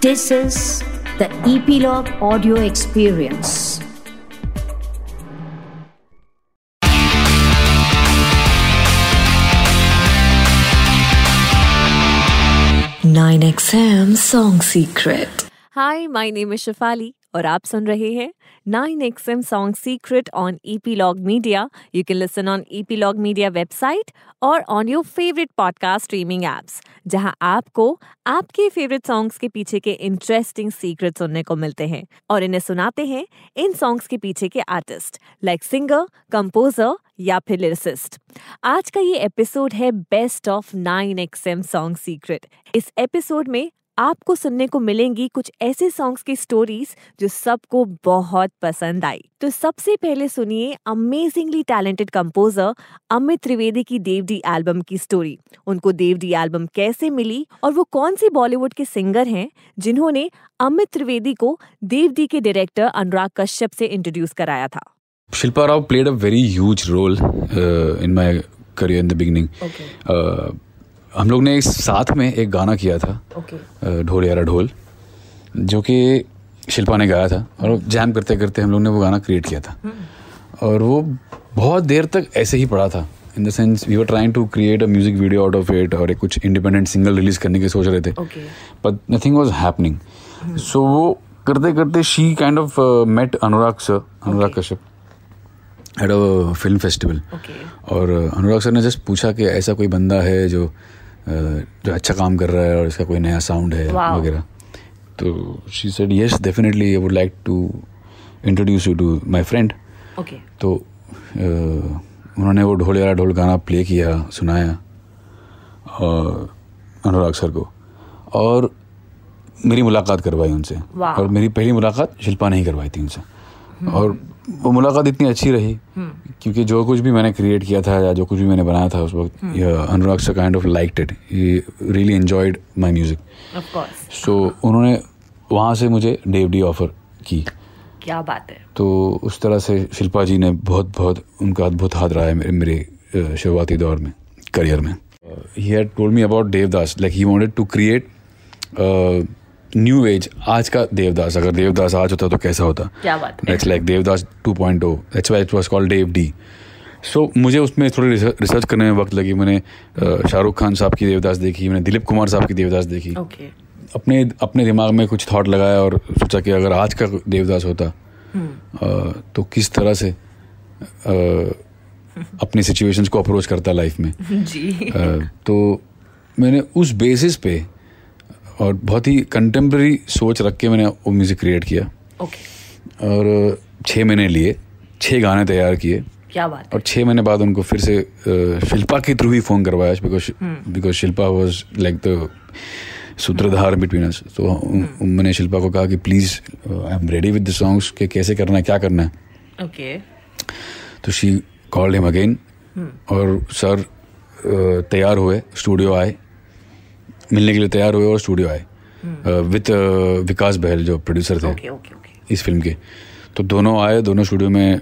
This is the Epilogue Audio Experience. Nine XM Song Secret. Hi, my name is Shafali. और आप सुन रहे हैं nine X 9XM Song Secret on Epilogue Media. You can listen on Epilogue Media website और on your favorite podcast streaming apps, जहाँ आपको आपके favourite songs के पीछे के इंटरेस्टिंग सीक्रेट सुनने को मिलते हैं। और इन्हें सुनाते हैं इन सॉन्ग्स के पीछे के आर्टिस्ट लाइक सिंगर कंपोजर या फिर लिरिसिस्ट आज का ये एपिसोड है best of 9XM song secret इस एपिसोड में आपको सुनने को मिलेंगी कुछ ऐसे सॉन्ग्स की स्टोरीज जो सबको बहुत पसंद आई। तो सबसे पहले सुनिए amazingly talented composer Amit Trivedi की देवडी एल्बम की स्टोरी उनको देवडी एल्बम कैसे मिली और वो कौन सी बॉलीवुड के सिंगर हैं जिन्होंने अमित त्रिवेदी को देवडी के डायरेक्टर अनुराग कश्यप से इंट्रोड्यूस कराया था? Shilpa Rao played a very huge role uh, in my career in the beginning. Uh, हम लोग ने एक साथ में एक गाना किया था ढोल यारा ढोल जो कि शिल्पा ने गाया था और जैम करते करते हम लोग ने वो गाना क्रिएट किया था। और वो बहुत देर तक ऐसे ही पड़ा था। In the sense we were trying to create a music video out of it और एक कुछ इंडिपेंडेंट सिंगल रिलीज़ करने की सोच रहे थे। But nothing was happening so वो करते करते she kind of met Anurag sir Anurag Kashyap at a film festival और अनुराग सर ने जस्ट पूछा कि ऐसा कोई बंदा है जो जो अच्छा काम कर रहा है और इसका कोई नया साउंड है वगैरह। तो she said yes definitely I would like to introduce you to my friend okay तो उन्होंने वो ढोल यारा ढोल गाना प्ले किया सुनाया और अनुराग सर को। और मेरी मुलाकात करवाई उनसे। और मेरी पहली मुलाकात शिल्पा ने ही करवाई थी उनसे। और वो मुलाकात इतनी अच्छी रही क्योंकि जो कुछ भी मैंने क्रिएट किया था या जो कुछ भी मैंने बनाया था उस वक्त Anurag sir kind of like it he really enjoyed my music so उन्होंने वहाँ से मुझे डेवडी ऑफ़र की। क्या बात है। तो उस तरह से शिल्पा जी ने बहुत बहुत उनका अद्भुत हाथ रहा है मेरे मेरे शुरुआती दौर में करियर में। He had told me about Devdas like he wanted to create new age आज का देवदास अगर देवदास आज होता तो कैसा होता? क्या बात like Devdas 2.0 that's why it was called Dev D so मुझे उसमें थोड़ी रिसर्च करने में वक्त लगी मैंने शाहरुख खान साहब की देवदास देखी मैंने दिलीप कुमार साहब की देवदास देखी। ओके अपने अपने दिमाग में कुछ थॉट लगाया और सोचा कि अगर आज का देवदास होता अ, तो किस तरह से अपनी सिचुएशंस को अप्रोच करता लाइफ में। जी। तो मैंने उस बेसिस पे और बहुत ही कंटेम्प्रेरी सोच रख के मैंने वो म्यूज़िक क्रिएट किया। ओके और छः महीने लिए छः गाने तैयार किए। क्या बात और छः महीने बाद उनको फिर से शिल्पा के थ्रू ही फ़ोन करवाया because because Shilpa was like the सूत्रधार बिटवीन अस तो मैंने शिल्पा को कहा कि please I am ready with the songs के कैसे करना है क्या करना है। ओके तो शी कॉल्ड हिम अगेन और सर तैयार हुए स्टूडियो आए। मिलने के लिए तैयार हुए और स्टूडियो आए। विद विकास बहल जो प्रोड्यूसर थे। इस फ़िल्म के। तो दोनों आए दोनों स्टूडियो में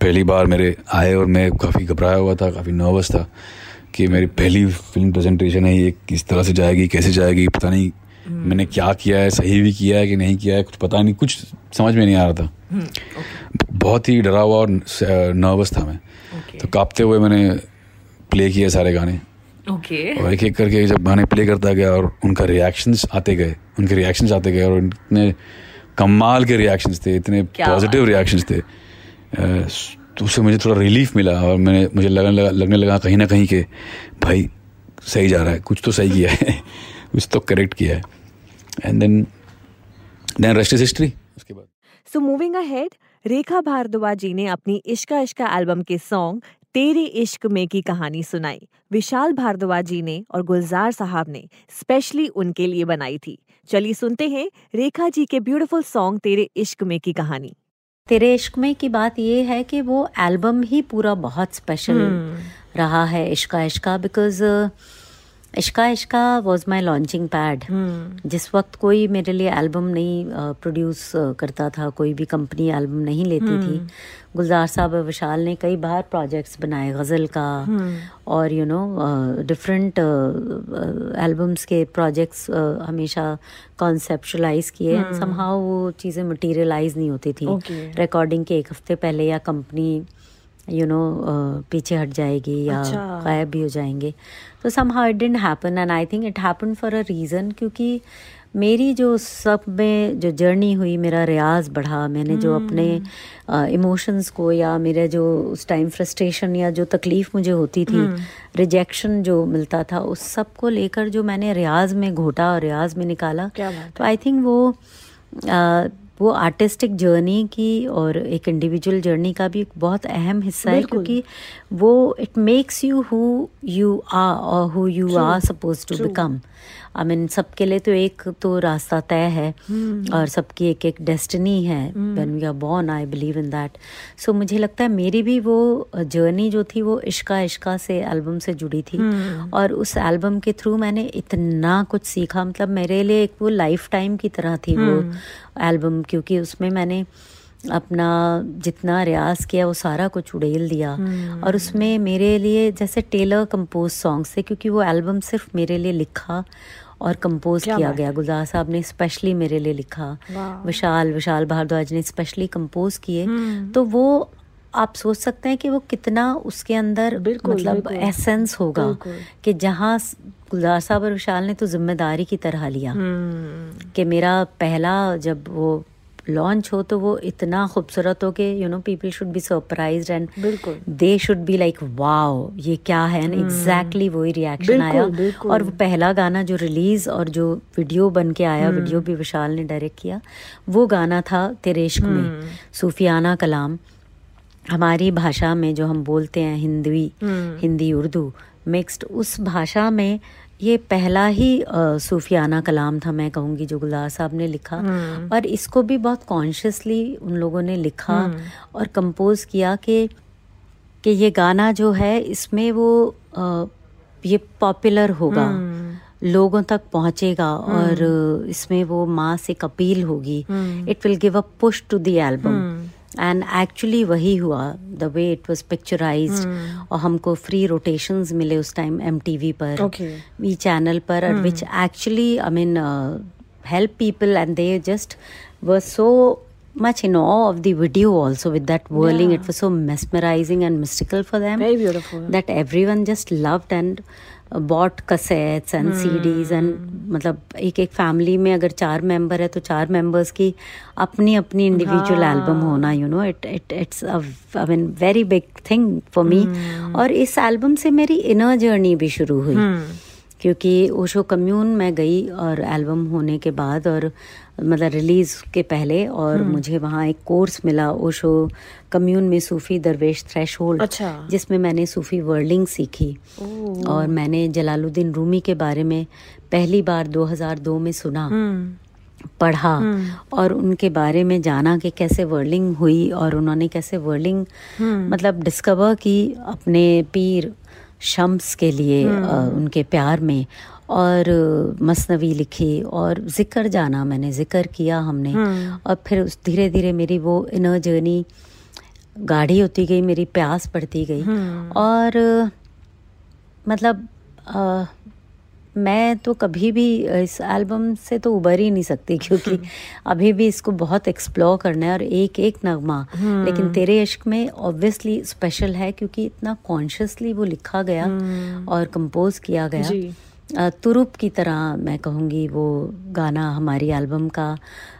पहली बार मेरे आए और मैं काफ़ी घबराया हुआ था काफ़ी नर्वस था कि मेरी पहली फ़िल्म प्रेजेंटेशन है ये किस तरह से जाएगी कैसे जाएगी पता नहीं मैंने क्या किया है सही भी किया है कि नहीं किया है कुछ पता नहीं कुछ समझ में नहीं आ रहा था। बहुत ही डरा हुआ और नर्वस था मैं। तो कांपते हुए मैंने प्ले किए सारे गाने। ओके और एक एक करके जब गाने प्ले करता गया और उनका रिएक्शंस आते गए उनके रिएक्शंस आते गए और इतने कमाल के रिएक्शंस थे इतने पॉजिटिव रिएक्शंस थे। तो उससे मुझे थोड़ा रिलीफ मिला और मैंने मुझे लगने लगा लगने लगा कहीं ना कहीं के भाई सही जा रहा है कुछ तो सही किया है कुछ तो करेक्ट किया है। And then then rest is history उसके बाद। So moving ahead Rekha Bhardwaj ji ने अपनी इश्का इश्का एल्बम के सॉन्ग तेरे इश्क में की कहानी सुनाई। विशाल भारद्वाज जी ने और गुलजार साहब ने स्पेशली उनके लिए बनाई थी। चलिए सुनते हैं रेखा जी के ब्यूटीफुल सॉन्ग तेरे इश्क में की कहानी। तेरे इश्क में की बात ये है कि वो एल्बम ही पूरा बहुत स्पेशल रहा है Ishqa Ishqa because Ishqa Ishqa was my launching pad जिस वक्त कोई मेरे लिए एल्बम नहीं प्रोड्यूस करता था कोई भी कंपनी एल्बम नहीं लेती थी गुलजार साहब और विशाल ने कई बार प्रोजेक्ट्स बनाए गज़ल का और यू नो डिफरेंट एल्बम्स के प्रोजेक्ट्स हमेशा कॉन्सेप्शलाइज किए एंड समहाउ वो चीज़ें मटेरियलाइज नहीं होती थी। रिकॉर्डिंग के एक हफ़्ते पहले या कंपनी यू नो पीछे हट जाएगी या अच्छा। गायब भी हो जाएँगे। तो somehow it didn't happen and I think it happen for a reason क्योंकि मेरी जो सब में जो जर्नी हुई मेरा रियाज बढ़ा मैंने जो अपने इमोशंस को या मेरे जो उस टाइम फ्रस्ट्रेशन या जो तकलीफ़ मुझे होती थी रिजेक्शन जो मिलता था उस सबको लेकर जो मैंने रियाज में घोटा और रियाज में निकाला तो आई थिंक वो अ, वो आर्टिस्टिक जर्नी की और एक इंडिविजुअल जर्नी का भी एक बहुत अहम हिस्सा है क्योंकि वो it makes you who you are और who you are suppose to become I mean सबके लिए तो एक तो रास्ता तय है और सबकी एक एक डेस्टिनी है when we are born I believe in that so मुझे लगता है मेरी भी वो जर्नी जो थी वो इश्का इश्का से एल्बम से जुड़ी थी। और उस एल्बम के थ्रू मैंने इतना कुछ सीखा मतलब मेरे लिए एक वो लाइफ टाइम की तरह थी वो एल्बम क्योंकि उसमें मैंने अपना जितना रियाज किया वो सारा कुछ उड़ेल दिया। और उसमें मेरे लिए जैसे टेलर कंपोज सॉन्ग्स थे क्योंकि वो एल्बम सिर्फ़ मेरे लिए लिखा और कंपोज किया गया। गुलजार साहब ने स्पेशली मेरे लिए लिखा। विशाल विशाल भारद्वाज ने स्पेशली कंपोज किए। हम्म। तो वो आप सोच सकते हैं कि वो कितना उसके अंदर बिल्कुल, मतलब बिल्कुल। एसेंस होगा कि जहाँ गुलजार साहब और विशाल ने तो ज़िम्मेदारी की तरह लिया हम्म, कि मेरा पहला जब वो लॉन्च हो तो वो इतना खूबसूरत हो कि you know people should be surprised and बिल्कुल। They should be like wow ये क्या है? एंड एग्जैक्टली वही रिएक्शन आया। बिल्कुल। और वो पहला गाना जो रिलीज़ और जो वीडियो बन के आया वीडियो भी विशाल ने डायरेक्ट किया वो गाना था तेरे इश्क में सूफियाना कलाम। हमारी भाषा में जो हम बोलते हैं हिंदी हिंदी उर्दू मिक्स्ड उस भाषा में ये पहला ही सूफियाना कलाम था मैं कहूँगी जो गुलजार साहब ने लिखा। और इसको भी बहुत कॉन्शियसली उन लोगों ने लिखा और कंपोज किया कि कि ये गाना जो है इसमें वो अ, ये पॉपुलर होगा। लोगों तक पहुंचेगा और इसमें वो मास एक अपील होगी। It will give a push to the album and actually वही हुआ the way it was picturised और हमको फ्री रोटेशंस मिले उस टाइम एम पर वी चैनल पर which actually I mean help people and they just were so much in awe of the video also with that whirling yeah. it was so mesmerizing and mystical for them Very beautiful. that everyone just loved and bought cassettes and CDs and मतलब एक एक family में अगर चार member है तो चार members की अपनी अपनी इंडिविजुअल एल्बम होना you know it it it's I mean very big thing for me और इस एल्बम से मेरी इनर जर्नी भी शुरू हुई। क्योंकि ओशो कम्यून मैं गई और एल्बम होने के बाद और मतलब रिलीज़ के पहले और मुझे वहाँ एक कोर्स मिला ओशो कम्यून में सूफी दरवेश थ्रेश अच्छा। जिसमें मैंने सूफी वर्डिंग सीखी। और मैंने जलालुद्दीन रूमी के बारे में पहली बार 2002 में सुना पढ़ा और उनके बारे में जाना कि कैसे वर्लिंग हुई और उन्होंने कैसे वर्लिंग मतलब डिस्कवर की अपने पीर शम्स के लिए अ, उनके प्यार में और मसनवी लिखी और ज़िक्र जाना मैंने ज़िक्र किया हमने। और फिर उस धीरे धीरे मेरी वो इनर जर्नी गाढ़ी होती गई मेरी प्यास बढ़ती गई। और मतलब अ, मैं तो कभी भी इस एल्बम से तो उबर ही नहीं सकती क्योंकि अभी भी इसको बहुत एक्सप्लोर करना है और एक एक नगमा। लेकिन तेरे इश्क में ऑब्वियसली स्पेशल है क्योंकि इतना कॉन्शियसली वो लिखा गया और कंपोज किया गया। तुरुप की तरह मैं कहूँगी वो गाना हमारी एल्बम का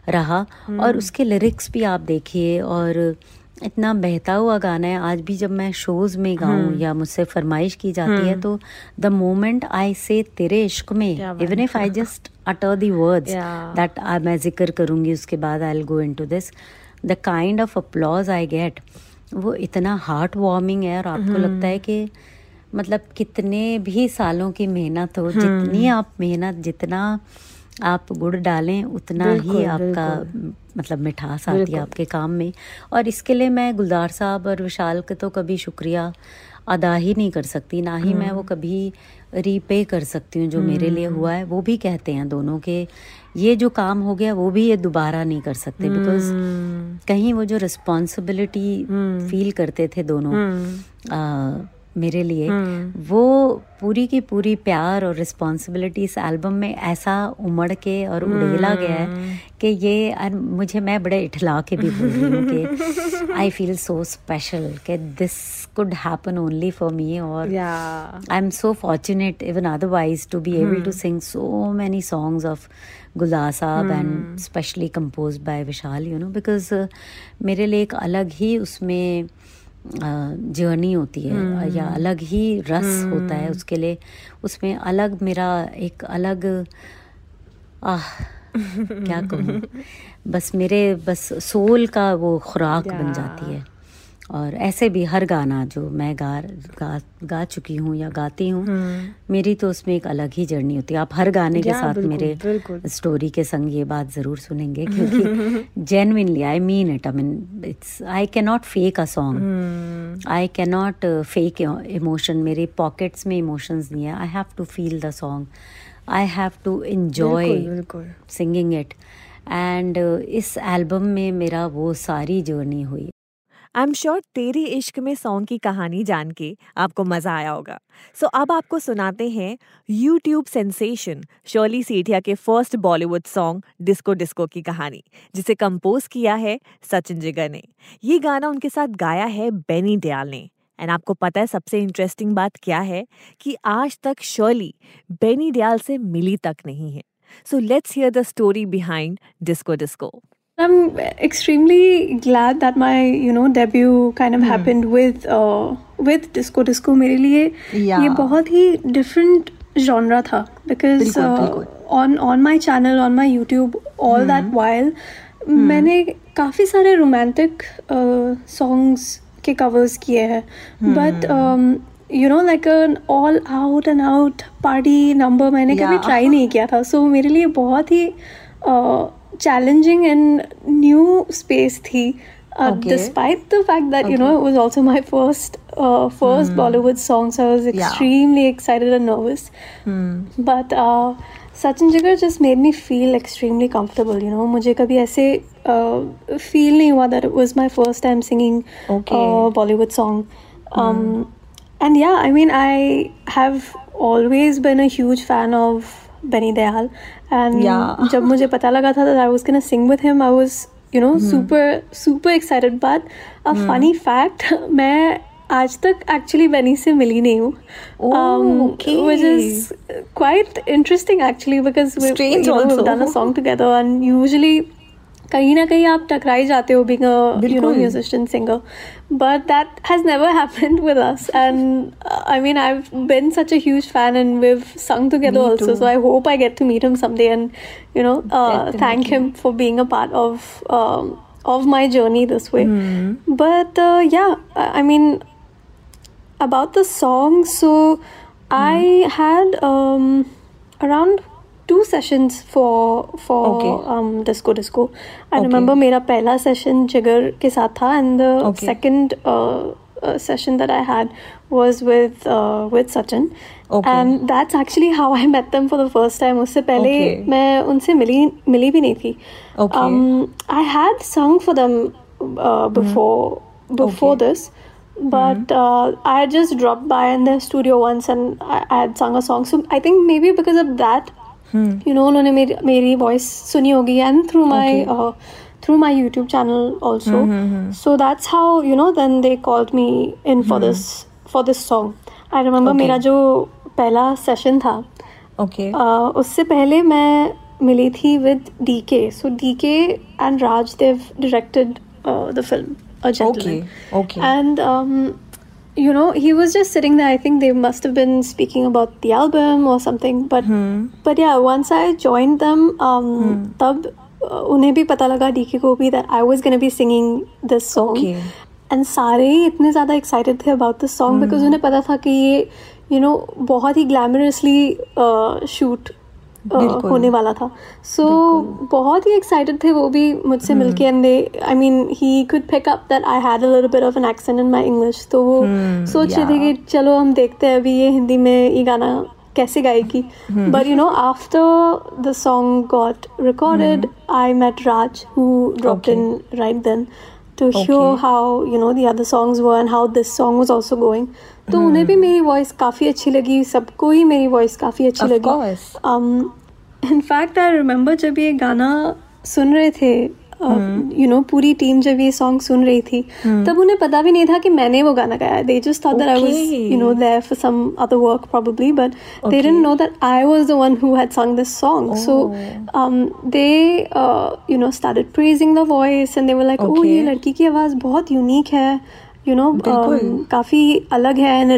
रहा। और उसके लिरिक्स भी आप देखिए और इतना बहता हुआ गाना है आज भी जब मैं शोज़ में गाऊं या मुझसे फरमाइश की जाती है तो द मोमेंट आई से तेरे इश्क में even if I just utter the words. That मैं ज़िक्र करूँगी उसके बाद I go in to this the kind of applause I get वो इतना हार्ट वार्मिंग है और आपको लगता है कि मतलब कितने भी सालों की मेहनत हो जितनी आप मेहनत जितना आप गुड़ डालें उतना ही आपका मतलब मिठास आती है आपके काम में। और इसके लिए मैं गुलदार साहब और विशाल का तो कभी शुक्रिया अदा ही नहीं कर सकती ना ही मैं वो कभी रीपे कर सकती हूँ जो मेरे लिए हुआ है। वो भी कहते हैं दोनों के ये जो काम हो गया वो भी ये दोबारा नहीं कर सकते बिकॉज़ कहीं वो जो रिस्पॉन्सिबिलिटी फील करते थे दोनों आ, मेरे लिए वो पूरी की पूरी प्यार और रिस्पॉन्सिबिलिटी इस एल्बम में ऐसा उमड़ के और उड़ेला गया है कि ये मुझे मैं बड़े इठला के भी बोल रही हूँ कि आई फील सो स्पेशल कि this could happen only for me और I am so fortunate even otherwise to be able to sing so many songs of Gulzar Sahab and specially compose by Vishal you know because मेरे लिए एक अलग ही उसमें journey होती है या अलग ही रस होता है उसके लिए। उसमें अलग मेरा एक अलग आह क्या कहूँ? बस मेरे बस सोल का वो खुराक बन जाती है। और ऐसे भी हर गाना जो मैं गा गा गा चुकी हूँ या गाती हूँ मेरी तो उसमें एक अलग ही जर्नी होती है। आप हर गाने के साथ बिल्कुल, मेरे बिल्कुल। स्टोरी के संग ये बात ज़रूर सुनेंगे क्योंकि genuinely I mean it I mean it's I can not fake a song I can not fake emotion मेरे पॉकेट्स में इमोशंस नहीं है। I have to feel the song I have to enjoy singing it and इस album में मेरा वो सारी journey हुई। आई एम श्योर तेरे इश्क में सॉन्ग की कहानी जान के आपको मज़ा आया होगा। सो so, अब आपको सुनाते हैं यूट्यूब सेंसेशन शर्ली सेठिया के first Bollywood song disco disco की कहानी जिसे कंपोज किया है सचिन जिगर ने। ये गाना उनके साथ गाया है बेनी दयाल ने। एंड आपको पता है सबसे इंटरेस्टिंग बात क्या है कि आज तक शर्ली बेनी दयाल से मिली तक नहीं है। So let's hear the story behind disco disco I'm extremely glad that my you know debut kind of hmm. happened with uh, with disco disco मेरे लिए yeah. ये बहुत ही different genre था because uh, on on my channel on my YouTube all hmm. that while hmm. मैंने काफ़ी सारे romantic uh, songs के covers किए हैं hmm. but um, you know like an all out and out party number मैंने yeah. कभी try नहीं किया था so मेरे लिए बहुत ही uh, challenging and new space thi. Uh, okay. Despite the fact that okay. you know it was also my first uh, first mm. Bollywood song, so I was extremely yeah. excited and nervous. Mm. But uh, Sachin Jigar just made me feel extremely comfortable. You know, मुझे कभी ऐसे uh, feel नहीं हुआ that it was my first time singing okay. a Bollywood song. Um, mm. And yeah, I mean, I have always been a huge fan of Benny Dayal. and जब मुझे पता लगा था आई वॉज़ के ना sing with him I was you know super super excited बात a funny fact मैं आज तक एक्चुअली बनी से मिली नहीं हूँ। Which is quite interesting actually because song together and usually we've done a song together and usually कहीं ना कहीं आप टकरा ही जाते हो being you know musician singer but that has never happened with us and uh, i mean i've been such a huge fan and we've sung together Me also too. so i hope i get to meet him someday and you know uh, thank him for being a part of um, of my journey this way mm. but uh, yeah i mean about the song so mm. i had um, around two session for for disco disco I remember मेरा पहला session Jigar के साथ था and the second session that I had was with with Sachin and that's actually how I met them for the first time उससे पहले मैं उनसे मिली मिली भी नहीं थी. I had sung for them before before this But mm-hmm. uh, I had just dropped by in the studio once and I, I had sung a song. So I think maybe because of that, hmm. You know उन्होंने मेरी मेरी voice सुनी होगी and through my through my YouTube channel also so that's how you know then they called me in for this for this song I remember मेरा जो पहला session था okay उससे पहले मैं मिली थी with D K so D K and Raj Dev directed the film and you know he was just sitting there i think they must have been speaking about the album or something but hmm. but yeah once i joined them um hmm. tab उन्हें भी पता लगा DK को भी that I was gonna be singing this song and सारे इतने ज़्यादा excited थे अबाउट दिस सॉन्ग बिकॉज उन्हें पता था कि ये यू you नो know, बहुत ही ग्लैमरसली शूट uh, होने वाला था। सो so, बहुत ही एक्साइटेड थे वो भी मुझसे हम्म। मिलके and they I mean he could pick up that I had a little bit of an accent in my English तो वो हम्म, सोच रहे थे कि चलो हम देखते हैं अभी ये हिंदी में ये गाना कैसे गाएगी। But you know after the song got recorded I met Raj who dropped in right then to hear how you know the other songs were and how this song was also going तो Hmm. उन्हें भी मेरी voice काफ़ी अच्छी लगी सबको ही मेरी voice काफ़ी अच्छी Of लगी. इनफैक्ट आई रिमेम्बर जब ये गाना सुन रहे थे. यू नो पूरी टीम जब ये सॉन्ग सुन रही थी तब उन्हें पता भी नहीं था कि मैंने वो गाना गाया they just thought that I was you know there for some other work probably but they didn't know that I was the one who had sung this song so um, they uh, you know started praising the voice and they were like oh Okay. ये लड़की की आवाज़ बहुत unique है you no काफ़ी अलग है and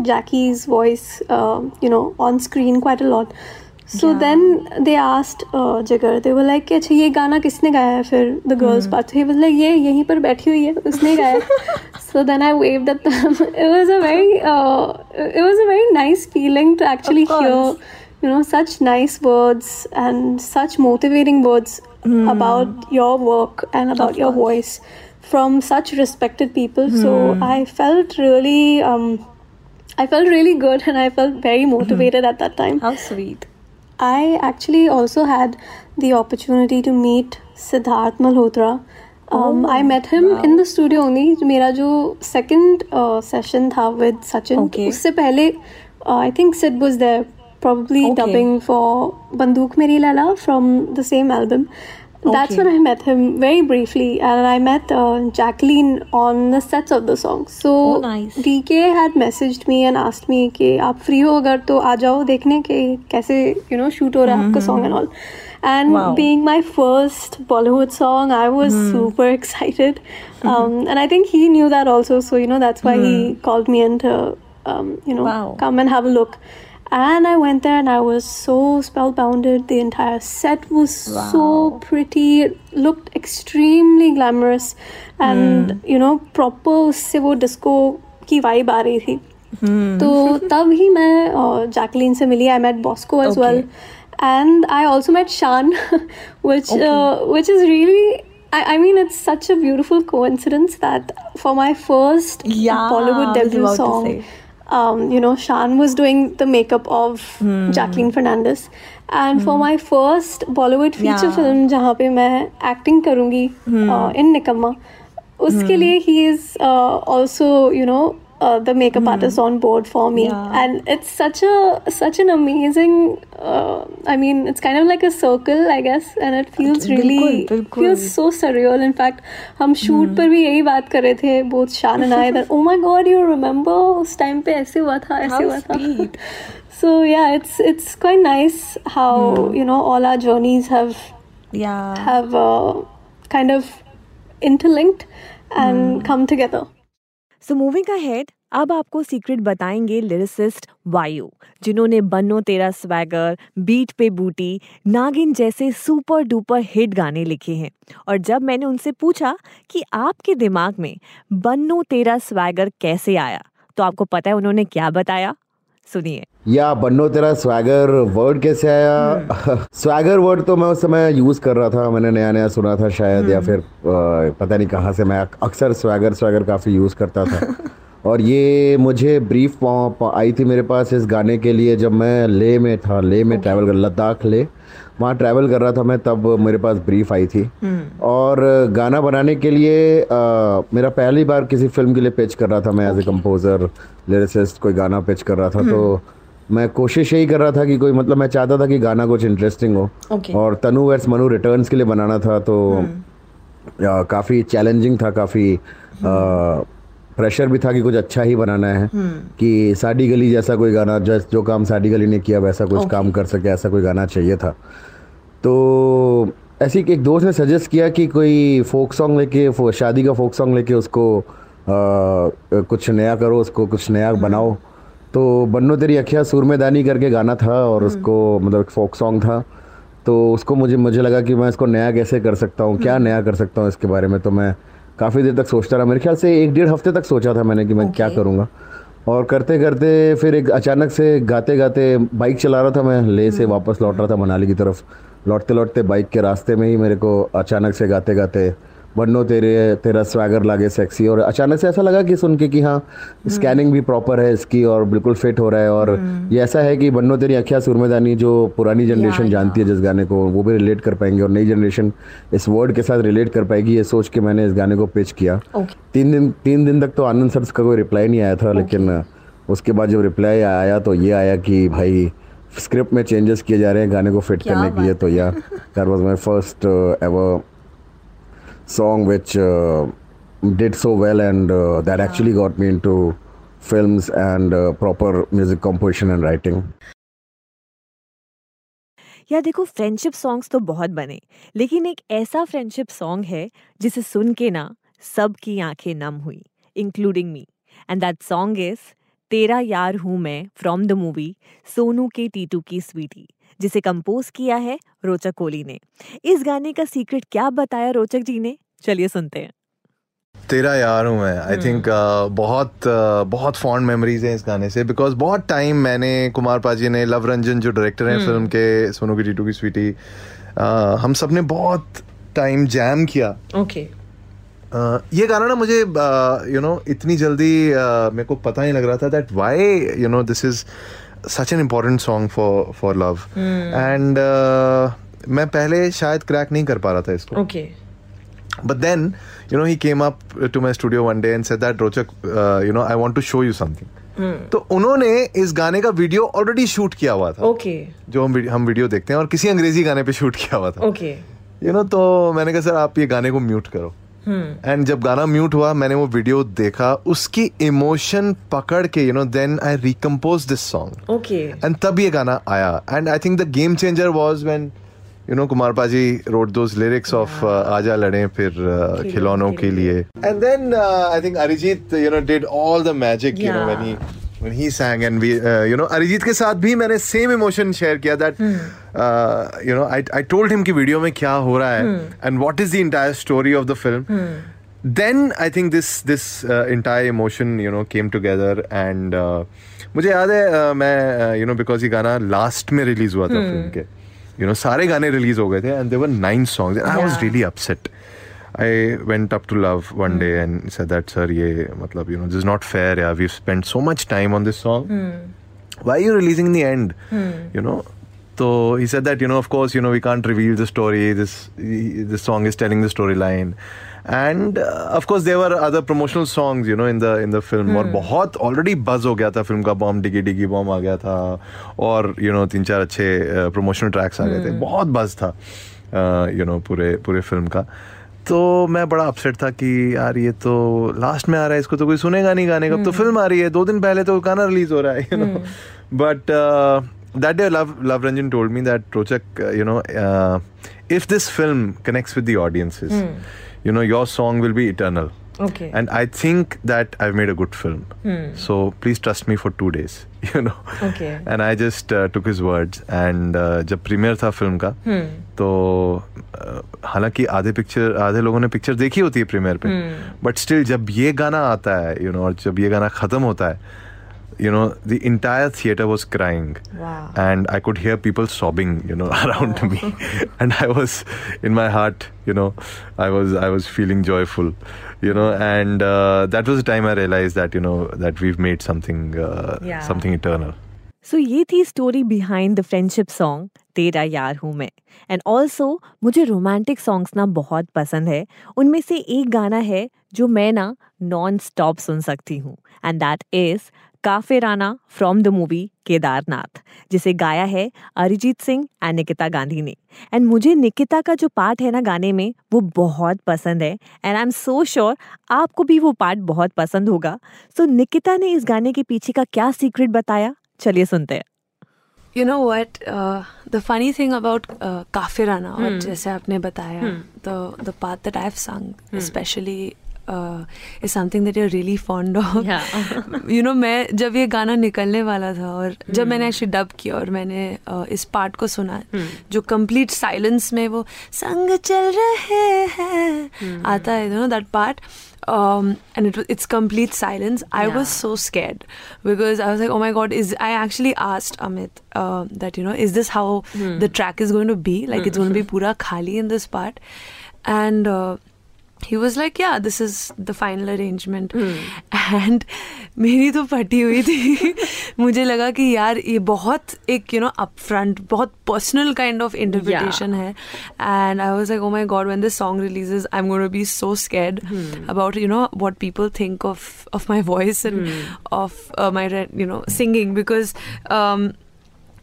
Jackie's voice you know on screen quite a lot so then they asked जगर दे वो लाइक कि अच्छा ये गाना किसने गाया है? फिर द गर्ल्स पार्ट ही लाइक ये यहीं पर बैठी हुई है उसने गाया so then I wave that it was a very it was a very nice feeling to actually you know such nice words and such motivating words about your work and about your voice from such respected people. So Hmm. I felt really. Um, I felt really good and I felt very Hmm. motivated at that time. How sweet. I actually also had the opportunity to meet Siddharth Malhotra. Um, Oh, I met him in the studio only. मेरा जो second uh, session था with Sachin. Okay. उससे पहले uh, I think Sid was there, probably Okay. dubbing for Banduk Meri Lala from the same album. That's Okay. when I met him very briefly, and I met uh, Jacqueline on the sets of the song. So Oh, nice. DK had messaged me and asked me कि आप free हो अगर तो आ जाओ देखने के कैसे you know shoot हो रहा है आपका song and all. And Wow. being my first Bollywood song, I was super excited, um, and I think he knew that also. So you know that's why he called me in to um, you know Wow. come and have a look. And I went there and I was so spellbounded. The entire set was so pretty. It looked extremely glamorous. And, you know, proper उससे वो disco की vibe आ रही थी. तो तब ही मैं Jacqueline से मिली I met Bosco as well and I also met Shaan which uh, which is really I, I mean it's such a beautiful coincidence that for my first Yeah, Bollywood I was debut about to song say. um, you know, Shan was doing the makeup of Jacqueline Fernandez. And for my first Bollywood feature Yeah. film, जहाँ पे मैं acting करूँगी uh, in निकम्मा, उसके लिए he is uh, also, you know, uh, the makeup artist on board for me, Yeah. and it's such a such an amazing. Uh, I mean, it's kind of like a circle, I guess, and it feels really बिल्कुल, बिल्कुल. feels so surreal. In fact, हम shoot पर भी यही बात कर रहे थे, both Shan and I, that oh my god, you remember उस time पे ऐसे हुआ था, ऐसे How हुआ था. sweet. So yeah, it's it's quite nice how you know all our journeys have Yeah. have uh, kind of interlinked and come together. so moving head अब आपको सीक्रेट बताएँगे लिरिसिस्ट वायु जिन्होंने बन्नो तेरा स्वैगर बीट पे बूटी नागिन जैसे सुपर डुपर हिट गाने लिखे हैं। और जब मैंने उनसे पूछा कि आपके दिमाग में बन्नो तेरा स्वैगर कैसे आया तो आपको पता है उन्होंने क्या बताया? सुनिए। या बन्नो तेरा स्वैगर वर्ड कैसे आया? स्वैगर वर्ड तो मैं उस समय यूज़ कर रहा था मैंने नया नया सुना था शायद या फिर अ, पता नहीं कहाँ से मैं अक्सर स्वैगर स्वैगर काफ़ी यूज़ करता था। और ये मुझे ब्रीफ आई थी मेरे पास इस गाने के लिए जब मैं ले में था ले में ट्रैवल कर लद्दाख ले। वहाँ ट्रैवल कर रहा था मैं तब मेरे पास ब्रीफ आई थी। और गाना बनाने के लिए अ, मेरा पहली बार किसी फ़िल्म के लिए पिच कर रहा था मैं एज ए कंपोजर लिरिसिस्ट कोई गाना पिच कर रहा था तो मैं कोशिश यही कर रहा था कि कोई मतलब मैं चाहता था कि गाना कुछ इंटरेस्टिंग हो। Okay. और तनु वर्स मनु रिटर्न्स के लिए बनाना था तो आ, काफ़ी चैलेंजिंग था काफ़ी प्रेशर भी था कि कुछ अच्छा ही बनाना है कि साडी गली जैसा कोई गाना जैस जो काम साडी गली ने किया वैसा कुछ काम कर सके ऐसा कोई गाना चाहिए था। तो ऐसी एक दोस्त ने सजेस्ट किया कि कोई फोक सॉन्ग लेके शादी का फोक सॉन्ग लेके उसको आ, कुछ नया करो उसको कुछ नया बनाओ। तो बन्नो तेरी अखिया सुरमेदानी करके गाना था और उसको मतलब फोक सॉन्ग था। तो उसको मुझे मुझे लगा कि मैं इसको नया कैसे कर सकता हूँ क्या नया कर सकता हूँ इसके बारे में। तो मैं काफ़ी देर तक सोचता रहा। मेरे ख्याल से एक डेढ़ हफ़्ते तक सोचा था मैंने कि मैं क्या करूँगा। और करते करते फिर एक अचानक से गाते गाते बाइक चला रहा था मैं ले से वापस लौट रहा था मनाली की तरफ़। लौटते लौटते बाइक के रास्ते में ही मेरे को अचानक से गाते गाते बन्नो तेरे तेरा स्वैगर लागे सेक्सी और अचानक से ऐसा लगा कि सुन के कि हाँ स्कैनिंग भी प्रॉपर है इसकी और बिल्कुल फिट हो रहा है और ये ऐसा है कि बन्नो तेरी अखिया सुरमेदानी जो पुरानी जनरेशन जानती है जिस गाने को वो भी रिलेट कर पाएँगे और नई जनरेशन इस वर्ड के साथ रिलेट कर पाएगी ये सोच के मैंने इस गाने को पिच किया। तीन दिन तीन दिन तक तो आनंद सर का कोई रिप्लाई नहीं आया था लेकिन उसके बाद जब रिप्लाई आया तो ये आया कि भाई स्क्रिप्ट में चेंजेस किए जा रहे हैं गाने को फिट करने के लिए तो या that was my first ever song which did so well and uh, that actually got me into films and uh, proper music composition and writing. या देखो फ्रेंडशिप सॉन्ग्स तो बहुत बने लेकिन एक ऐसा फ्रेंडशिप सॉन्ग है जिसे सुन के ना सबकी आँखें नम हुई including me and that song is तेरा यार हूँ मैं फ्रॉम द मूवी सोनू के टीटू की स्वीटी जिसे कंपोज किया है रोचक कोहली ने। इस गाने का सीक्रेट क्या बताया रोचक जी ने? चलिए सुनते हैं। तेरा यार हूँ मैं। आई थिंक uh, बहुत uh, बहुत फॉन्ड मेमोरीज हैं इस गाने से बिकॉज़ बहुत टाइम मैंने कुमार पाजी ने लव रंजन जो डायरेक्टर हैं फ़िल्म के सोनू की टीटू की स्वीटी uh, हम सबने बहुत टाइम जैम किया। ओके uh, ये गाना ना मुझे यू नो इतनी जल्दी uh, मेरे को पता नहीं लग रहा था that why you know this is such an important song for for love and मैं पहले शायद क्रैक नहीं कर पा रहा था इसको. Okay But then, you know, he came up to my studio one day and said that Rochak, uh, you know, I want to show you something. तो उन्होंने इस गाने का वीडियो ऑलरेडी शूट किया हुआ था. ओके जो हम हम वीडियो देखते हैं और किसी अंग्रेज़ी गाने पे शूट किया हुआ था. ओके यू नो तो मैंने कहा सर आप ये गाने को म्यूट करो. एंड जब गाना म्यूट हुआ मैंने वो वीडियो देखा उसकी इमोशन पकड़ के you know then I recompose this song okay and तब ये गाना आया। And I think the game changer was when you know Kumar पाजी रोड दोस लिरिक्स ऑफ़ आजा लड़े फिर uh, खिलौनों के लिए. And then I think Arijit you know did all the magic you know when he when he sang and we uh, you know Arijit के साथ भी मैंने सेम इमोशन शेयर किया that you know I I told him कि video में क्या हो रहा है and what is the entire story of the film then I think this this uh, entire emotion you know came together uh, मुझे याद है uh, मैं यू नो बिकॉज़ ये गाना लास्ट में रिलीज़ हुआ था फ़िल्म के। यू नो सारे गाने रिलीज़ हो गए थे and there were nine songs I was really upset I went up to Luv one day and said that sir ये मतलब you know this is not fair यार we spend so much time on this song why are you releasing in the end you know so he said that you know of course you know we can't reveal the story this this song is telling the storyline and uh, of course there were other promotional songs you know in the in the film और बहुत already buzz हो गया था film का bomb डिगी डिगी bomb आ गया था और you know तीन चार अच्छे promotional tracks आ गए थे बहुत buzz था यू नो पूरे पूरे फिल्म का तो मैं बड़ा अपसेट था कि यार ये तो लास्ट में आ रहा है इसको तो कोई सुनेगा नहीं गाने का। तो हम्म। फ़िल्म आ रही है दो दिन पहले तो गाना रिलीज़ हो रहा है you know but that day Luv Luv Ranjan told me that Rochak you know if this film connects with the audiences you know your song will be eternal okay and i think that i've made a good film Hmm. so please trust me for two days you know Okay. and i just uh, took his words and uh, जब premiere था film का तो uh, हालाँकि आधे picture आधे लोगों ने picture देखी होती है प्रीमियर पे बट स्टिल जब ये गाना आता है यू you नो और जब ये गाना खत्म होता है you know the entire theater was crying Wow. and i could hear people sobbing you know around me and i was in my heart you know i was i was feeling joyful you know and uh, that was the time i realized that you know that we've made something uh, Yeah. something eternal so ये थी story behind the friendship song Tera Yaar Hoon Main and also मुझे romantic songs ना बहुत पसंद है उनमें से एक गाना है जो मैं ना नॉन स्टॉप सुन सकती हूँ and that is Qaafirana from the movie Kedarnath जिसे गाया है अरिजीत सिंह एंड निकिता गांधी ने। एंड मुझे निकिता का जो पार्ट है ना गाने में वो बहुत पसंद है। And I am so sure आपको भी वो पार्ट बहुत पसंद होगा। सो so, निकिता ने इस गाने के पीछे का क्या सीक्रेट बताया? चलिए सुनते हैं। You know what the funny thing about Qaafirana और जैसे आपने बताया the the part that I have sung specially is something that you're really fond of. Yeah. you know मैं जब ये गाना निकलने वाला था और hmm. जब मैंने एक्चुअली डब किया और मैंने uh, इस पार्ट को सुना hmm. जो कंप्लीट साइलेंस में वो संग चल रहे हैं hmm. आता है you know that part um, and it was it's complete silence. I Yeah. was so scared because I was like, oh my god, is I actually asked Amit uh, that you know is this how hmm. the track is going to be? Like it's going to be pura khali in this part, and. Uh, he was like yeah this is the final arrangement and मेरी तो फटी हुई थी मुझे लगा कि यार ये बहुत एक यू नो अपफ्रंट बहुत पर्सनल काइंड ऑफ़ इंटरप्रिटेशन है and I was like oh my god when this song releases I'm going to be so scared about you know what people think of of my voice and of uh, my re- you know singing because um,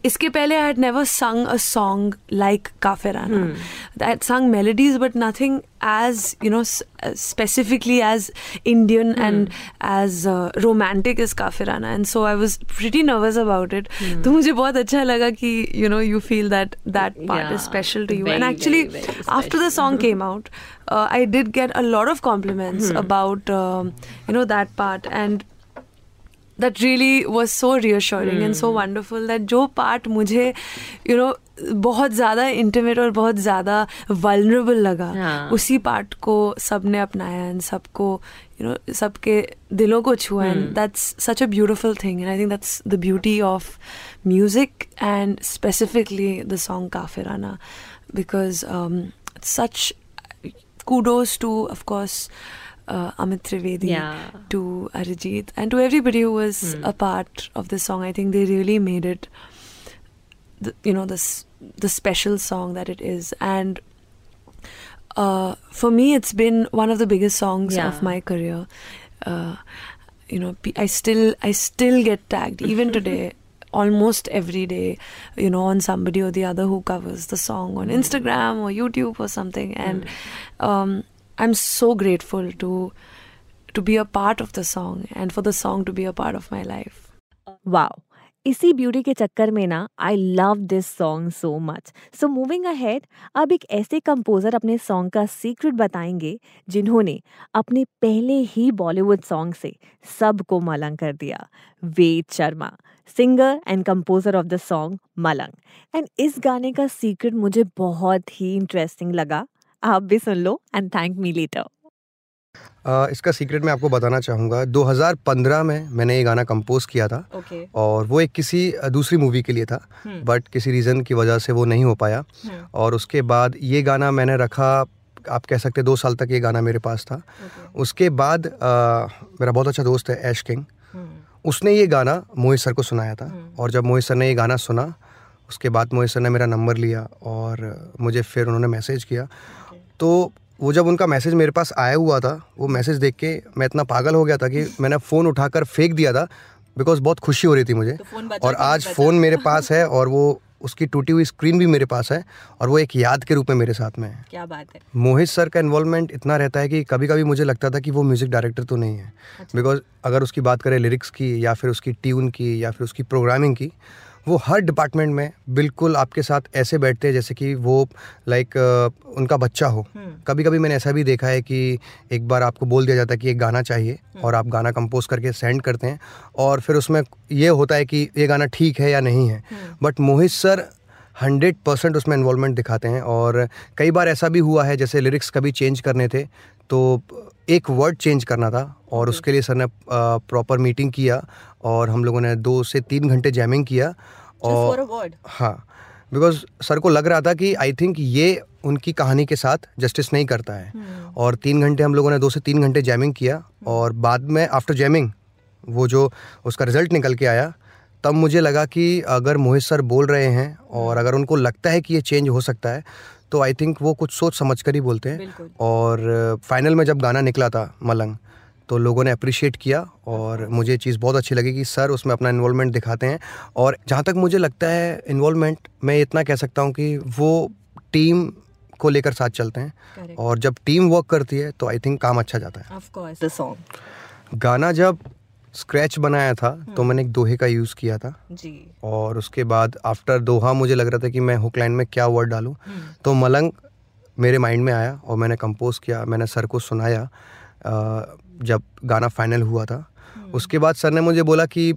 इसके पहले I had never sung a song like Qaafirana had sung melodies but nothing as you know specifically as Indian and as romantic is Qaafirana and so I was pretty nervous about it तो मुझे बहुत अच्छा लगा कि you know you feel that that part is special to you and actually after the song came out I did get a lot of compliments about you know that part and that part and that really was so reassuring and so wonderful that जो part मुझे you know बहुत ज़्यादा intimate और बहुत ज़्यादा vulnerable लगा। हाँ. उसी पार्ट को सबने अपनाया एंड सबको यू नो सबके दिलों को छुआ and that's such a beautiful thing and I think that's the beauty of music and specifically the song Qaafirana because such kudos to, of course, uh, Amit Trivedi, Yeah. to Arijit, and to everybody who was a part of the song. I think they really made it, the, you know, this the special song that it is. And uh, for me, it's been one of the biggest songs Yeah. of my career. Uh, you know, I still I still get tagged even today. Almost every day, you know, on somebody or the other who covers the song on Instagram or YouTube or something, and um, I'm so grateful to to be a part of the song and for the song to be a part of my life. Wow इसी beauty के चक्कर में ना I love this song so much so moving ahead अब एक ऐसे composer अपने song का सीक्रेट बताएँगे, जिन्होंने अपने पहले ही बॉलीवुड सॉन्ग से सबको मलंग कर दिया. Ved Sharma singer and composer of the song Malang. And इस गाने का सीक्रेट मुझे बहुत ही इंटरेस्टिंग लगा. आप भी सुन लो एंड थैंक मी लेटर आ, इसका सीक्रेट मैं आपको बताना चाहूँगा। 2015 में मैंने ये गाना कंपोज किया था ओके और वो एक किसी दूसरी मूवी के लिए था बट किसी रीज़न की वजह से वो नहीं हो पाया। और उसके बाद ये गाना मैंने रखा आप कह सकते दो साल तक ये गाना मेरे पास था। Okay. उसके बाद अ, मेरा बहुत अच्छा दोस्त है ऐश किंग उसने ये गाना मोहित सर को सुनाया था और जब मोहित सर ने ये गाना सुना उसके बाद मोहित सर ने मेरा नंबर लिया और मुझे फिर उन्होंने मैसेज किया तो वो जब उनका मैसेज मेरे पास आया हुआ था वो मैसेज देख के मैं इतना पागल हो गया था कि मैंने फ़ोन उठाकर फेंक दिया था बिकॉज़ बहुत खुशी हो रही थी मुझे। तो और आज फ़ोन मेरे पास है और वो उसकी टूटी हुई स्क्रीन भी मेरे पास है और वो एक याद के रूप में मेरे साथ में है। क्या बात है। मोहित सर का इन्वॉल्वमेंट इतना रहता है कि कभी कभी मुझे लगता था कि वो म्यूज़िक डायरेक्टर तो नहीं है। बिकॉज़ अगर उसकी बात करें लिरिक्स की या फिर उसकी ट्यून की या फिर उसकी प्रोग्रामिंग की वो हर डिपार्टमेंट में बिल्कुल आपके साथ ऐसे बैठते हैं जैसे कि वो लाइक उनका बच्चा हो। कभी कभी मैंने ऐसा भी देखा है कि एक बार आपको बोल दिया जाता है कि एक गाना चाहिए और आप गाना कंपोज करके सेंड करते हैं और फिर उसमें ये होता है कि ये गाना ठीक है या नहीं है। But Mohit sir hundred percent उसमें इन्वॉलमेंट दिखाते हैं और कई बार ऐसा भी हुआ है जैसे लिरिक्स कभी चेंज करने थे तो एक वर्ड चेंज करना था और उसके लिए सर ने प्रॉपर मीटिंग किया और हम लोगों ने दो से तीन घंटे जैमिंग किया और हाँ बिकॉज़ सर को लग रहा था कि आई थिंक ये उनकी कहानी के साथ जस्टिस नहीं करता है। और तीन घंटे हम लोगों ने दो से तीन घंटे जैमिंग किया और बाद में आफ्टर जैमिंग वो जो उसका रिज़ल्ट निकल के आया तब मुझे लगा कि अगर मोहित सर बोल रहे हैं और अगर उनको लगता है कि ये चेंज हो सकता है तो आई थिंक वो कुछ सोच समझ कर ही बोलते हैं। और फाइनल में जब गाना निकला था मलंग तो लोगों ने अप्रिशिएट किया और मुझे ये चीज़ बहुत अच्छी लगी कि सर उसमें अपना इन्वॉल्वमेंट दिखाते हैं। और जहाँ तक मुझे लगता है इन्वॉल्वमेंट मैं इतना कह सकता हूँ कि वो टीम को लेकर साथ चलते हैं। और जब टीम वर्क करती है तो आई थिंक काम अच्छा जाता है। ऑफ़ कोर्स द सॉन्ग गाना जब स्क्रैच बनाया था तो मैंने एक दोहे का यूज़ किया था। जी। और उसके बाद आफ्टर दोहा मुझे लग रहा था कि मैं हुक लाइन में क्या वर्ड डालूं तो मलंग मेरे माइंड में आया और मैंने कंपोज किया मैंने सर को सुनाया जब गाना फाइनल हुआ था। उसके बाद सर ने मुझे बोला कि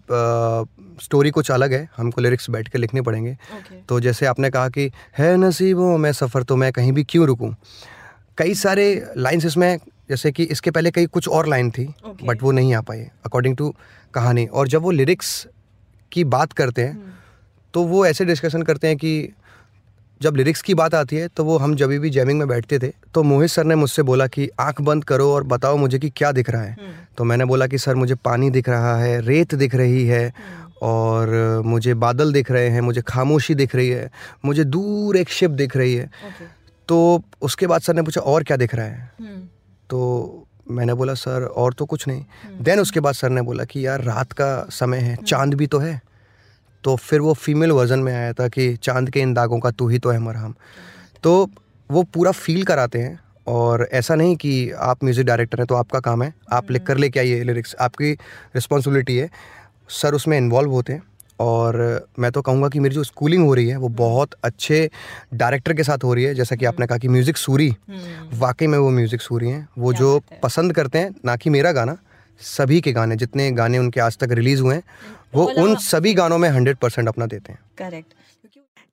स्टोरी कुछ अलग है हमको लिरिक्स बैठ के लिखने पड़ेंगे। Okay. तो जैसे आपने कहा कि है नसीबों में सफ़र तो मैं कहीं भी क्यों रुकूं? कई सारे लाइन्स इसमें जैसे कि इसके पहले कई कुछ और लाइन थी okay. बट वो नहीं आ पाई अकॉर्डिंग टू कहानी और जब वो लिरिक्स की बात करते हैं hmm. तो वो ऐसे डिस्कशन करते हैं कि जब लिरिक्स की बात आती है तो वो हम जब भी जैमिंग में बैठते थे तो मोहित सर ने मुझसे बोला कि आँख बंद करो और बताओ मुझे कि क्या दिख रहा है हम्म। तो मैंने बोला कि सर मुझे पानी दिख रहा है रेत दिख रही है हम्म। और मुझे बादल दिख रहे हैं मुझे खामोशी दिख रही है मुझे दूर एक शिप दिख रही है तो उसके बाद सर ने पूछा और क्या दिख रहा है हम्म। तो मैंने बोला सर और तो कुछ नहीं. देन उसके बाद सर ने बोला कि यार रात का समय है चाँद भी तो है। तो फिर वो फीमेल वर्जन में आया था कि चाँद के इन दागों का तू ही तो है मरहम. तो वो पूरा फील कराते हैं और ऐसा नहीं कि आप म्यूज़िक डायरेक्टर हैं तो आपका काम है आप लिख कर लेके आइए लिरिक्स आपकी रिस्पॉन्सिबिलिटी है। सर उसमें इन्वॉल्व होते हैं। और मैं तो कहूँगा कि मेरी जो स्कूलिंग हो रही है वो बहुत अच्छे डायरेक्टर के साथ हो रही है। जैसा कि आपने कहा कि म्यूज़िक सूरी हम्म। वाकई में वो म्यूज़िक सूरी हैं। वो जो पसंद करते हैं ना कि मेरा गाना सभी के गाने जितने गाने उनके आज तक रिलीज़ हुए हैं वो उन सभी गानों में हंड्रेड परसेंट अपना देते हैं। करेक्ट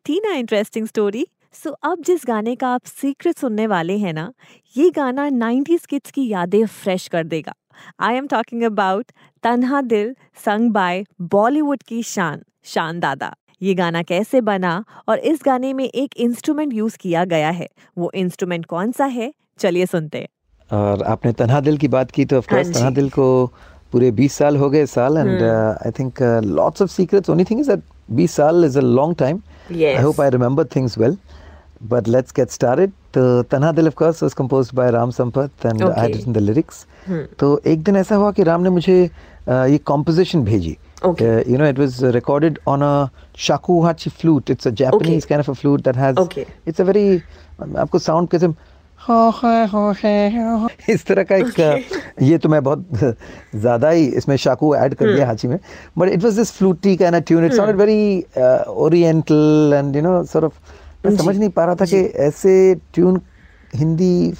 थी ना इंटरेस्टिंग स्टोरी सो अब जिस गाने का आप सीक्रेट सुनने वाले हैं ना ये गाना 90s किड्स की यादें फ्रेश कर देगा। आई एम टॉकिंग अबाउट तन्हा दिल संग बाय बॉलीवुड की शान शान दादा। ये गाना कैसे बना और इस गाने में एक इंस्ट्रूमेंट यूज़ किया गया है। वो इंस्ट्रूमेंट कौन सा है? चलिए सुनते हैं। और आपने तनहा दिल की बात की तो ऑफ़ कोर्स तनहा दिल को पूरे 20 साल हो गए साल and I think lots of secrets only thing is that 20 साल is a long time I hope I remember things well but let's get started. तो Tanha Dil of course was composed by Ram Sampath and I did the lyrics तो एक दिन ऐसा हुआ कि राम ने मुझे uh, ये कॉम्पोजिशन भेजी। Okay. You know it was recorded on a shakuhachi flute. It's a japanese okay. kind of a flute that has okay. it's a very आपको साउंड कैसे इस तरह का एक ये तो मैं बहुत ज़्यादा ही इसमें शाकू ऐड कर दिया हाची में। But it was this fluty kind of tune it sounded very oriental and you know sort of मैं समझ नहीं पा रहा था कि ऐसे ट्यून हिंदी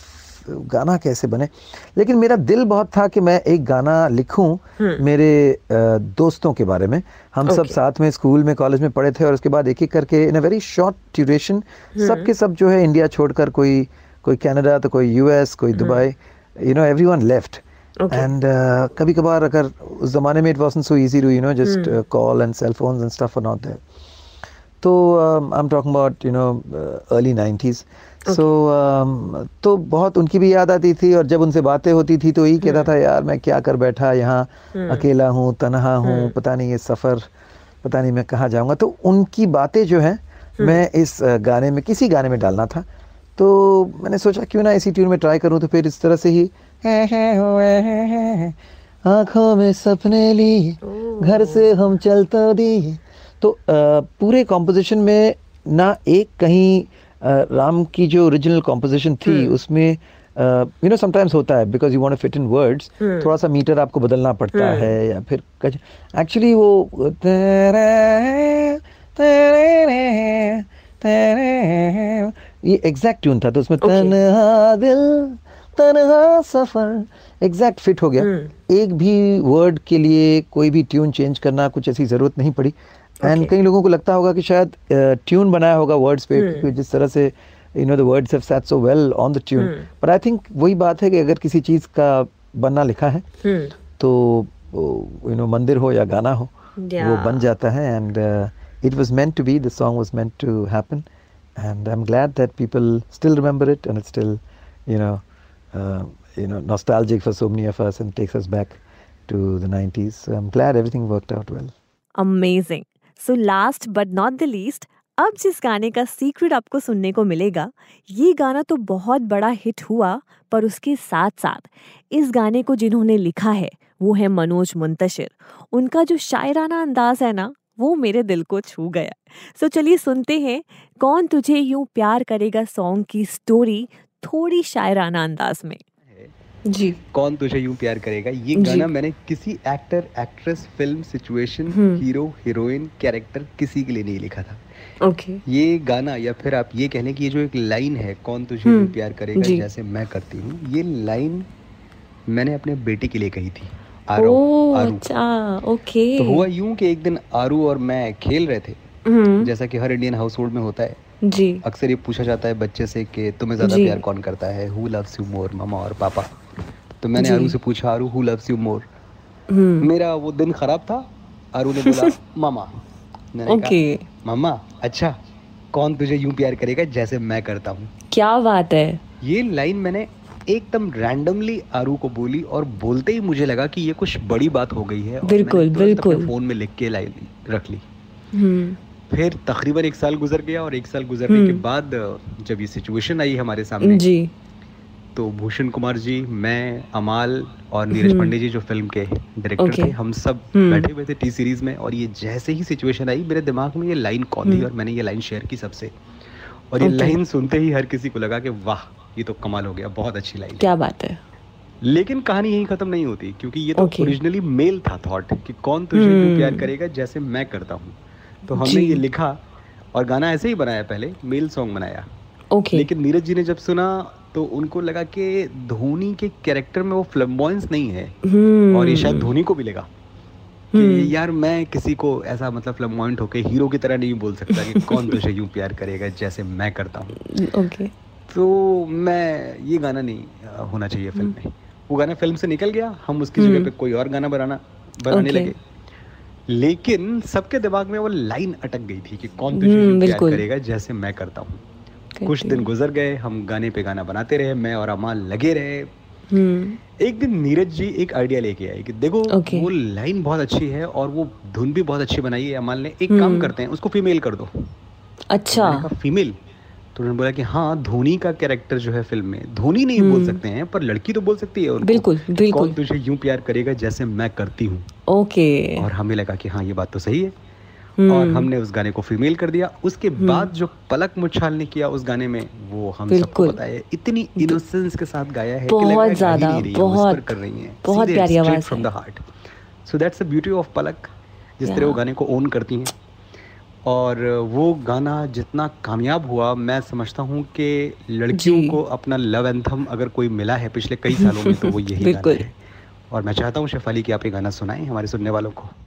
गाना कैसे बने। लेकिन मेरा दिल बहुत था कि मैं एक गाना लिखूं मेरे दोस्तों के बारे में। हम सब साथ में स्कूल में कॉलेज में पढ़े थे और उसके बाद एक एक करके in a very short duration सब के सब जो है इंडिया छोड़कर कोई कोई कनाडा तो कोई यूएस कोई Dubai you know everyone left and कभी कभार अगर उस जमाने में it wasn't so easy to you know just call and cell phone and stuff not there तो I am talking about you know early 90s so तो बहुत उनकी भी याद आती थी और जब उनसे बातें होती थी तो यही कहता hmm. था यार मैं क्या कर बैठा यहाँ hmm. अकेला हूँ तनहा हूँ hmm. पता नहीं ये सफ़र पता नहीं मैं कहाँ जाऊँगा। तो उनकी बातें जो हैं मैं इस uh, गाने में किसी गाने में डालना था। तो मैंने सोचा क्यों ना इसी ट्यून में ट्राई करूँ? तो फिर इस तरह से ही आँखों में सपने लिए घर से हम चलता दिए तो पूरे कॉम्पोजिशन में ना एक कहीं राम की जो ओरिजिनल कॉम्पोजिशन थी हम्म। उसमें यू नो समटाइम्स होता है because you want to fit in words थोड़ा सा मीटर आपको बदलना पड़ता हम्म। है या फिर एक्चुअली वो तेरे तेरे तेरे ये एग्जैक्ट ट्यून था तो उसमें okay. तनहा दिल तनहा सफ़र एग्जैक्ट फिट हो गया hmm. एक भी वर्ड के लिए कोई भी ट्यून चेंज करना कुछ ऐसी ज़रूरत नहीं पड़ी एंड कई लोगों को लगता होगा कि शायद ट्यून बनाया होगा वर्ड्स पे hmm. क्योंकि जिस तरह से you know the words have sat so well on the tune पर आई थिंक वही बात है कि अगर किसी चीज़ का बनना लिखा है hmm. तो यू नो मंदिर हो या गाना हो वो बन जाता है। And it was meant to be the song was meant to happen and I am glad that people still remember it and still you know you know nostalgic for so many of us and takes us back to the 90s I am glad everything worked out well amazing. So last but not the least अब जिस गाने का secret आपको सुनने को मिलेगा ये गाना तो बहुत बड़ा हिट हुआ पर उसके साथ साथ इस गाने को जिन्होंने लिखा है वो है मनोज मुंतशिर। उनका जो शायराना अंदाज है ना वो मेरे दिल को छू गया। सो so, चलिए सुनते हैं कौन तुझे यूँ प्यार करेगा सॉन्ग की स्टोरी थोड़ी शायराना अंदाज में। जी। कौन तुझे यूँ प्यार करेगा? ये गाना मैंने किसी actor actress film situation hero heroine character किसी के लिए नहीं लिखा था। Okay okay. ये गाना या फिर आप ये कहने की ये जो एक लाइन है कौन तुझे यूँ हम्म। प्यार करेगा जैसे मैं करती हूँ ये लाइन मैंने अपने बेटे के लिए कही थी आरू आरू अच्छा ओके तो हुआ यूँ कि एक दिन आरू और मैं खेल रहे थे। हम्म। जैसा कि हर इंडियन हाउस होल्ड में होता है। जी। अक्सर ये पूछा जाता है बच्चे से कि तुम्हें ज़्यादा प्यार कौन करता है? हु लव्स यू मोर मामा और पापा तो मैंने। आरू से पूछा Aru who loves you more मेरा वो दिन खराब था। आरू ने बोला मामा। मैंने ओके। कहा मामा अच्छा कौन तुझे यूँ प्यार करेगा जैसे मैं करता हूँ? क्या बात है। ये लाइन मैंने एकदम रैंडमली आरू को बोली और बोलते ही मुझे लगा कि ये कुछ बड़ी बात हो गई है बिल्कुल, बिल्कुल। फ़ोन में लिख के लाइन रख ली। हम्म। फिर तकरीबन एक साल गुजर गया और एक साल गुजरने के हम्म। बाद जब ये सिचुएशन आई हमारे सामने जी। तो भूषण कुमार जी मैं अमाल और नीरज हम्म। पांडे जी जो फ़िल्म के डायरेक्टर Okay. थे हम सब हम्म। बैठे हुए थे टी सीरीज़ में और ये जैसे ही सिचुएशन आई मेरे दिमाग में ये लाइन कौन थी हम्म। और मैंने ये लाइन शेयर की सबसे और ये Okay. लाइन सुनते ही हर किसी को लगा कि वाह ये तो कमाल हो गया बहुत अच्छी लाइन क्या बात है लेकिन कहानी यही खत्म नहीं होती क्योंकि ये तो ओरिजिनली Okay. मेल था थॉट कि कौन तुझे हम्म। यूँ प्यार करेगा जैसे मैं करता हूँ तो हमने ये लिखा और गाना ऐसे ही बनाया पहले मेल सॉन्ग बनाया ओके लेकिन नीरज जी ने जब सुना तो उनको लगा कि धोनी के कैरेक्टर में वो फ्लम्बॉयंस नहीं है। हम्म। और ये शायद धोनी को भी लगा। कि हम्म। यार मैं किसी को ऐसा मतलब फ्लम्बॉयंट होके हीरो की तरह नहीं बोल सकता कि कौन तुझे यूँ प्यार करेगा जैसे मैं करता हूँ। ओके। तो मैं ये गाना नहीं होना चाहिए फ़िल्म में। वो गाना फ़िल्म से निकल गया हम उसकी हम्म। जगह पे कोई और गाना बनाना बनाने Okay. लगे। लेकिन सबके दिमाग में वो लाइन अटक गई थी कि कौन तुझे हम्म, प्यार करेगा जैसे मैं करता हूँ। कुछ दिन गुजर गए हम गाने पे गाना बनाते रहे मैं और अमाल लगे रहे हम्म एक दिन नीरज जी एक आइडिया लेके आए कि देखो Okay. वो लाइन बहुत अच्छी है और वो धुन भी बहुत अच्छी बनाई है अमाल ने एक हम्म। काम करते हैं उसको फीमेल कर दो अच्छा फीमेल तो उन्होंने बोला कि हाँ धोनी का कैरेक्टर जो है फ़िल्म में धोनी नहीं बोल हम्म। सकते हैं पर लड़की तो बोल सकती है बिल्कुल, बिल्कुल। कौन तुझे यूँ प्यार करेगा जैसे मैं करती हूँ ओके और हमें लगा कि हाँ ये बात तो सही है हम्म। और हमने उस गाने को फीमेल कर दिया। उसके बाद जो पलक मुच्छाल ने किया उस गाने में वो हम सबको है इतनी इनोसेंस के साथ गाया है बहुत ज़्यादा, बहुत- कर रही हैं। बहुत प्यारी आवाज़ from the heart so that's the beauty of Palak जिस तरह वो गाने को ओन करती हैं। और वो गाना जितना कामयाब हुआ मैं समझता हूँ कि लड़कियों को अपना लव एंथम अगर कोई मिला है पिछले कई सालों में तो वो यही गाना है। और मैं चाहता हूँ शेफाली कि आप ये गाना सुनाएँ हमारे सुनने वालों को।